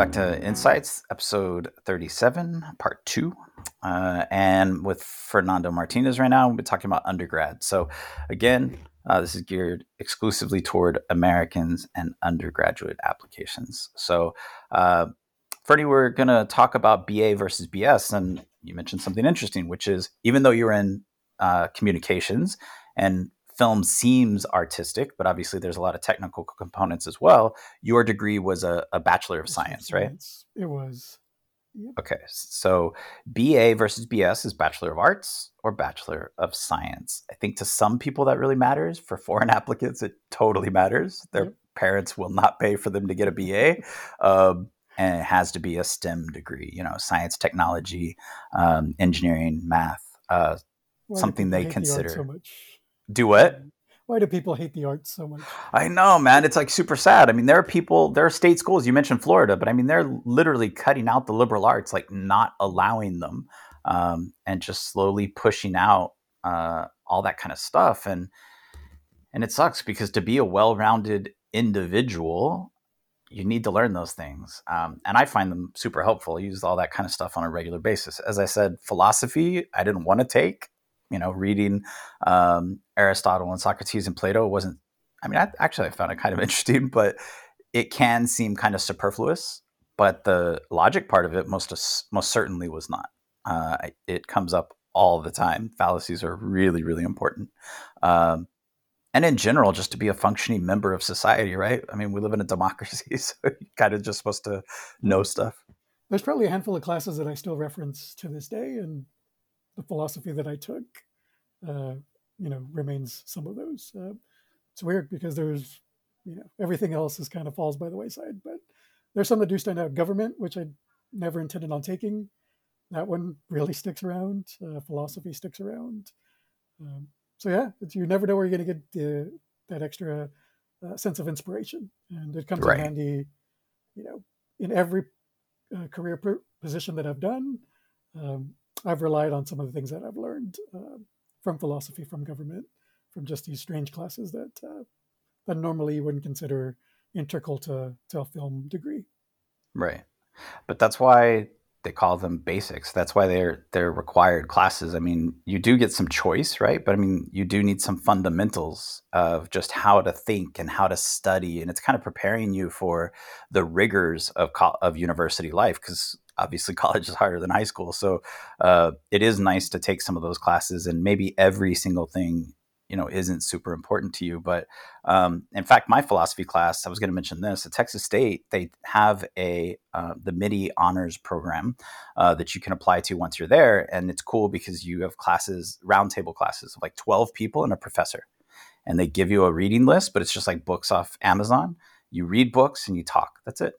back to Insights, episode 37, part two. Uh, and with Fernando Martinez right now, we're talking about undergrad. So, again, uh, this is geared exclusively toward Americans and undergraduate applications. So, uh, Fernie, we're going to talk about BA versus BS. And you mentioned something interesting, which is even though you're in uh, communications and film seems artistic, but obviously there's a lot of technical components as well. Your degree was a, a Bachelor of Science, right? It was. Yep. Okay, so BA versus BS is Bachelor of Arts or Bachelor of Science. I think to some people that really matters. For foreign applicants, it totally matters. Their yep. parents will not pay for them to get a BA. Um, and it has to be a STEM degree, you know, science, technology, um, engineering, math, uh, something they consider. So do what? Why do people hate the arts so much? I know, man. It's like super sad. I mean, there are people, there are state schools. You mentioned Florida, but I mean, they're literally cutting out the liberal arts, like not allowing them, um, and just slowly pushing out uh, all that kind of stuff. And and it sucks because to be a well-rounded individual, you need to learn those things. Um, and I find them super helpful. I use all that kind of stuff on a regular basis. As I said, philosophy I didn't want to take you know, reading um, Aristotle and Socrates and Plato wasn't. I mean, I, actually, I found it kind of interesting, but it can seem kind of superfluous. But the logic part of it, most most certainly, was not. Uh, it comes up all the time. Fallacies are really, really important. Um, and in general, just to be a functioning member of society, right? I mean, we live in a democracy, so you're kind of just supposed to know stuff. There's probably a handful of classes that I still reference to this day, and the philosophy that I took, uh, you know, remains some of those. Uh, it's weird because there's, you know, everything else is kind of falls by the wayside, but there's some that do stand out. Government, which I never intended on taking, that one really sticks around. Uh, philosophy sticks around. Um, so yeah, you never know where you're going to get the, that extra uh, sense of inspiration, and it comes right. in handy, you know, in every uh, career position that I've done. Um, I've relied on some of the things that I've learned uh, from philosophy, from government, from just these strange classes that uh, that normally you wouldn't consider integral to, to a film degree. Right, but that's why they call them basics. That's why they're they're required classes. I mean, you do get some choice, right? But I mean, you do need some fundamentals of just how to think and how to study, and it's kind of preparing you for the rigors of of university life because obviously college is higher than high school. So uh, it is nice to take some of those classes, and maybe every single thing you know isn't super important to you. But um, in fact, my philosophy class, I was going to mention this at Texas State, they have a uh, the Mitte honors program uh, that you can apply to once you're there, and it's cool because you have classes, roundtable classes of like 12 people and a professor, and they give you a reading list, but it's just like books off Amazon. You read books and you talk. That's it.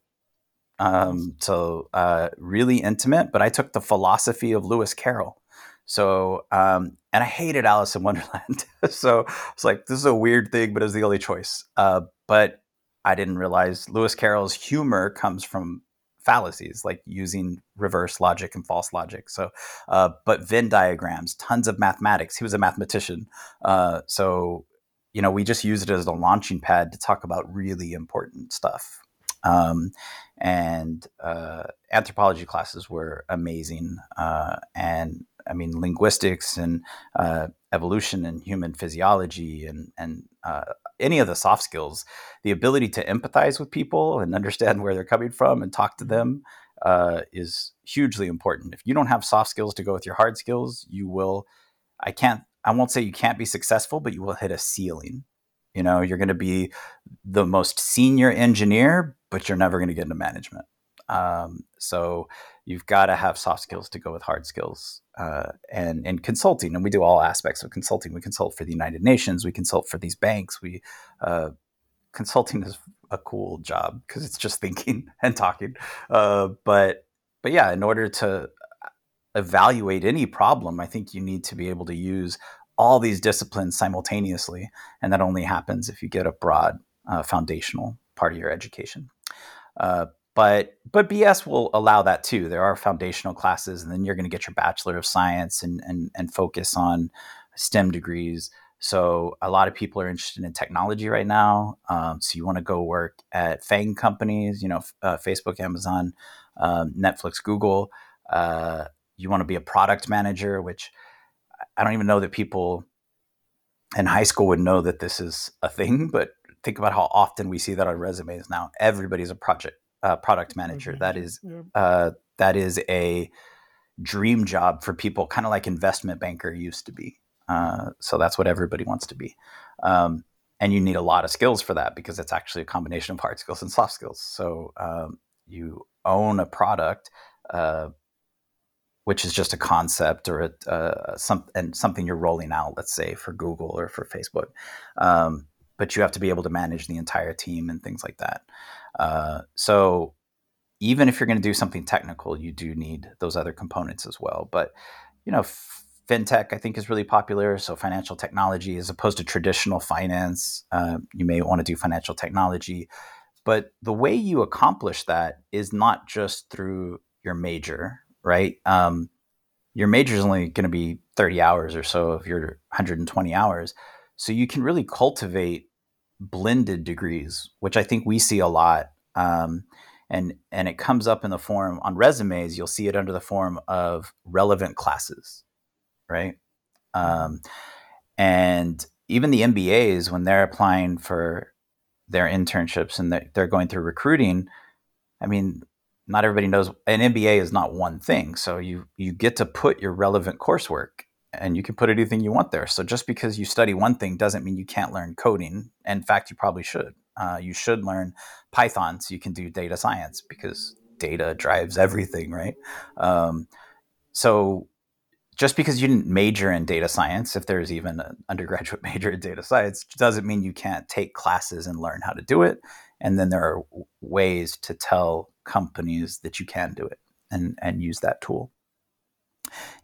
Um, so uh, really intimate. But I took the philosophy of Lewis Carroll. So um, and I hated Alice in Wonderland. so it's like this is a weird thing, but it was the only choice. Uh, but I didn't realize Lewis Carroll's humor comes from fallacies like using reverse logic and false logic so uh, but venn diagrams tons of mathematics he was a mathematician uh, so you know we just use it as a launching pad to talk about really important stuff um, and uh, anthropology classes were amazing. Uh, and I mean, linguistics and uh, evolution and human physiology and, and uh, any of the soft skills, the ability to empathize with people and understand where they're coming from and talk to them uh, is hugely important. If you don't have soft skills to go with your hard skills, you will, I can't, I won't say you can't be successful, but you will hit a ceiling. You know, you're going to be the most senior engineer, but you're never going to get into management. Um, so you've got to have soft skills to go with hard skills. Uh, and in consulting, and we do all aspects of consulting. We consult for the United Nations. We consult for these banks. We uh, consulting is a cool job because it's just thinking and talking. Uh, but but yeah, in order to evaluate any problem, I think you need to be able to use all these disciplines simultaneously, and that only happens if you get a broad uh, foundational part of your education. Uh, but but BS will allow that too. There are foundational classes, and then you're going to get your Bachelor of Science and and and focus on STEM degrees. So a lot of people are interested in technology right now. Um, so you want to go work at FANG companies, you know, uh, Facebook, Amazon, um, Netflix, Google. Uh, you want to be a product manager, which I don't even know that people in high school would know that this is a thing. But think about how often we see that on resumes now. Everybody's a project uh, product manager. That is yeah. Uh, that is a dream job for people, kind of like investment banker used to be. Uh, so that's what everybody wants to be. Um, and you need a lot of skills for that because it's actually a combination of hard skills and soft skills. So um, you own a product, uh, which is just a concept or a, uh, some, and something you're rolling out, let's say for Google or for Facebook. Um, but you have to be able to manage the entire team and things like that. Uh, so even if you're going to do something technical, you do need those other components as well. But you know, fintech I think is really popular. So financial technology, as opposed to traditional finance, uh, you may want to do financial technology. But the way you accomplish that is not just through your major, right? Um, your major is only going to be 30 hours or so of your 120 hours. So you can really cultivate blended degrees, which I think we see a lot. Um, and and it comes up in the form on resumes you'll see it under the form of relevant classes right um, and even the mbas when they're applying for their internships and they're going through recruiting i mean not everybody knows an mba is not one thing so you you get to put your relevant coursework and you can put anything you want there so just because you study one thing doesn't mean you can't learn coding in fact you probably should uh, you should learn Python so you can do data science because data drives everything, right? Um, so just because you didn't major in data science, if there's even an undergraduate major in data science, doesn't mean you can't take classes and learn how to do it. And then there are ways to tell companies that you can do it and, and use that tool.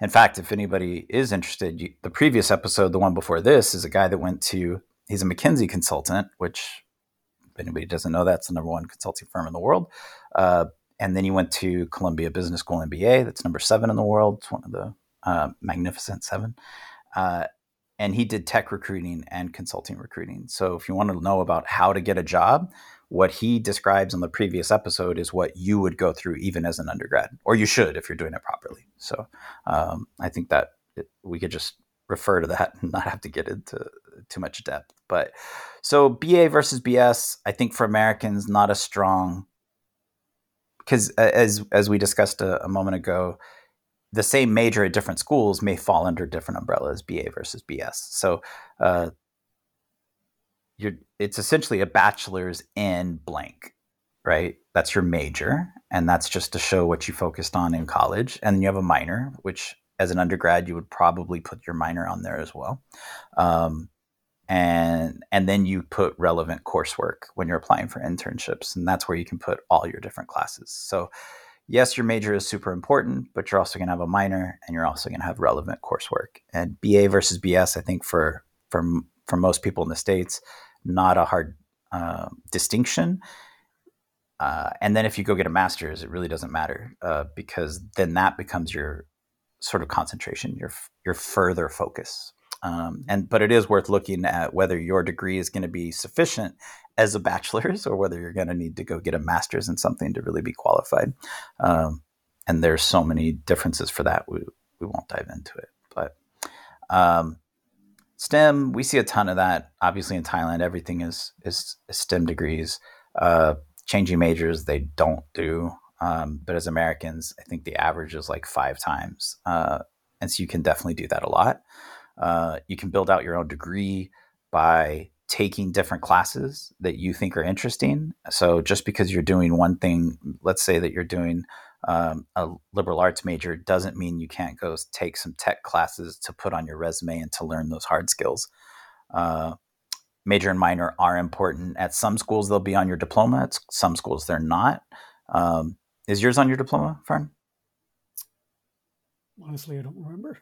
In fact, if anybody is interested, you, the previous episode, the one before this, is a guy that went to, he's a McKinsey consultant, which if anybody doesn't know, that's the number one consulting firm in the world. Uh, and then he went to Columbia Business School MBA. That's number seven in the world. It's one of the uh, magnificent seven. Uh, and he did tech recruiting and consulting recruiting. So if you want to know about how to get a job, what he describes in the previous episode is what you would go through even as an undergrad, or you should if you're doing it properly. So um, I think that it, we could just refer to that and not have to get into too much depth. But so BA versus BS, I think for Americans, not as strong because as as we discussed a, a, moment ago, the same major at different schools may fall under different umbrellas, BA versus BS. So uh, you're, it's essentially a bachelor's in blank, right? That's your major, and that's just to show what you focused on in college. And then you have a minor, which as an undergrad you would probably put your minor on there as well. Um, and and then you put relevant coursework when you're applying for internships and that's where you can put all your different classes so yes your major is super important but you're also going to have a minor and you're also going to have relevant coursework and ba versus bs i think for for for most people in the states not a hard uh, distinction uh, and then if you go get a master's it really doesn't matter uh, because then that becomes your sort of concentration your your further focus um, and but it is worth looking at whether your degree is going to be sufficient as a bachelor's or whether you're going to need to go get a master's in something to really be qualified. Um, and there's so many differences for that. We we won't dive into it, but um, STEM we see a ton of that. Obviously in Thailand, everything is is, STEM degrees. Uh, changing majors they don't do. Um, but as Americans, I think the average is like five times. Uh, and so you can definitely do that a lot. Uh, you can build out your own degree by taking different classes that you think are interesting. So just because you're doing one thing, let's say that you're doing um, a liberal arts major, doesn't mean you can't go take some tech classes to put on your resume and to learn those hard skills. Uh, major and minor are important. At some schools, they'll be on your diploma. At some schools, they're not. Um, is yours on your diploma, Fern? Honestly, I don't remember.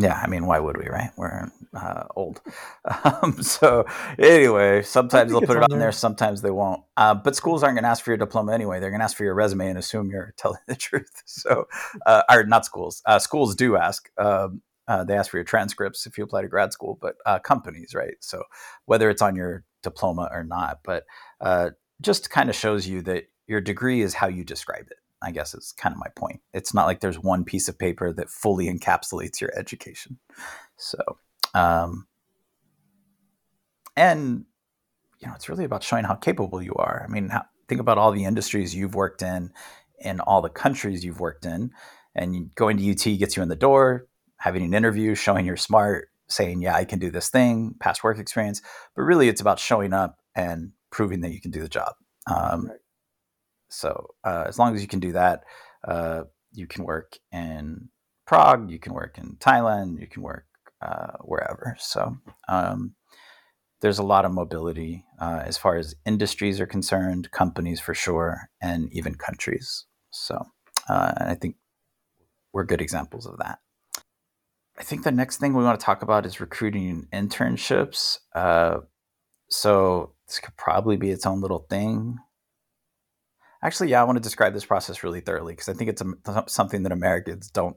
Yeah, I mean, why would we, right? We're uh, old. Um, so anyway, sometimes they'll put it on there. there, sometimes they won't. Uh, but schools aren't going to ask for your diploma anyway. They're going to ask for your resume and assume you're telling the truth. So, uh, or not schools. Uh, schools do ask. Um, Uh, they ask for your transcripts if you apply to grad school, but uh, companies, right? So whether it's on your diploma or not, but uh, just kind of shows you that your degree is how you describe it. I guess is kind of my point. It's not like there's one piece of paper that fully encapsulates your education. So, um, and you know, it's really about showing how capable you are. I mean, how, think about all the industries you've worked in, in all the countries you've worked in, and going to UT gets you in the door. Having an interview, showing you're smart, saying, "Yeah, I can do this thing," past work experience. But really, it's about showing up and proving that you can do the job. Um, right. So uh, as long as you can do that, uh, you can work in Prague, you can work in Thailand, you can work uh, wherever. So um, there's a lot of mobility uh, as far as industries are concerned, companies for sure, and even countries. So uh, I think we're good examples of that. I think the next thing we want to talk about is recruiting internships. Uh, so this could probably be its own little thing. Actually, yeah, I want to describe this process really thoroughly because I think it's a, something that Americans don't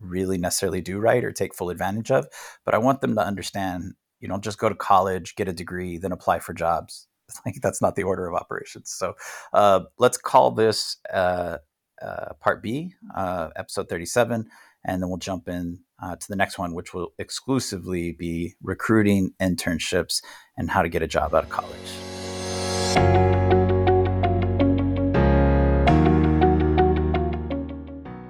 really necessarily do right or take full advantage of. But I want them to understand you don't just go to college, get a degree, then apply for jobs. Like that's not the order of operations. So uh, let's call this uh, uh, part B, uh, episode 37, and then we'll jump in uh, to the next one, which will exclusively be recruiting internships and how to get a job out of college.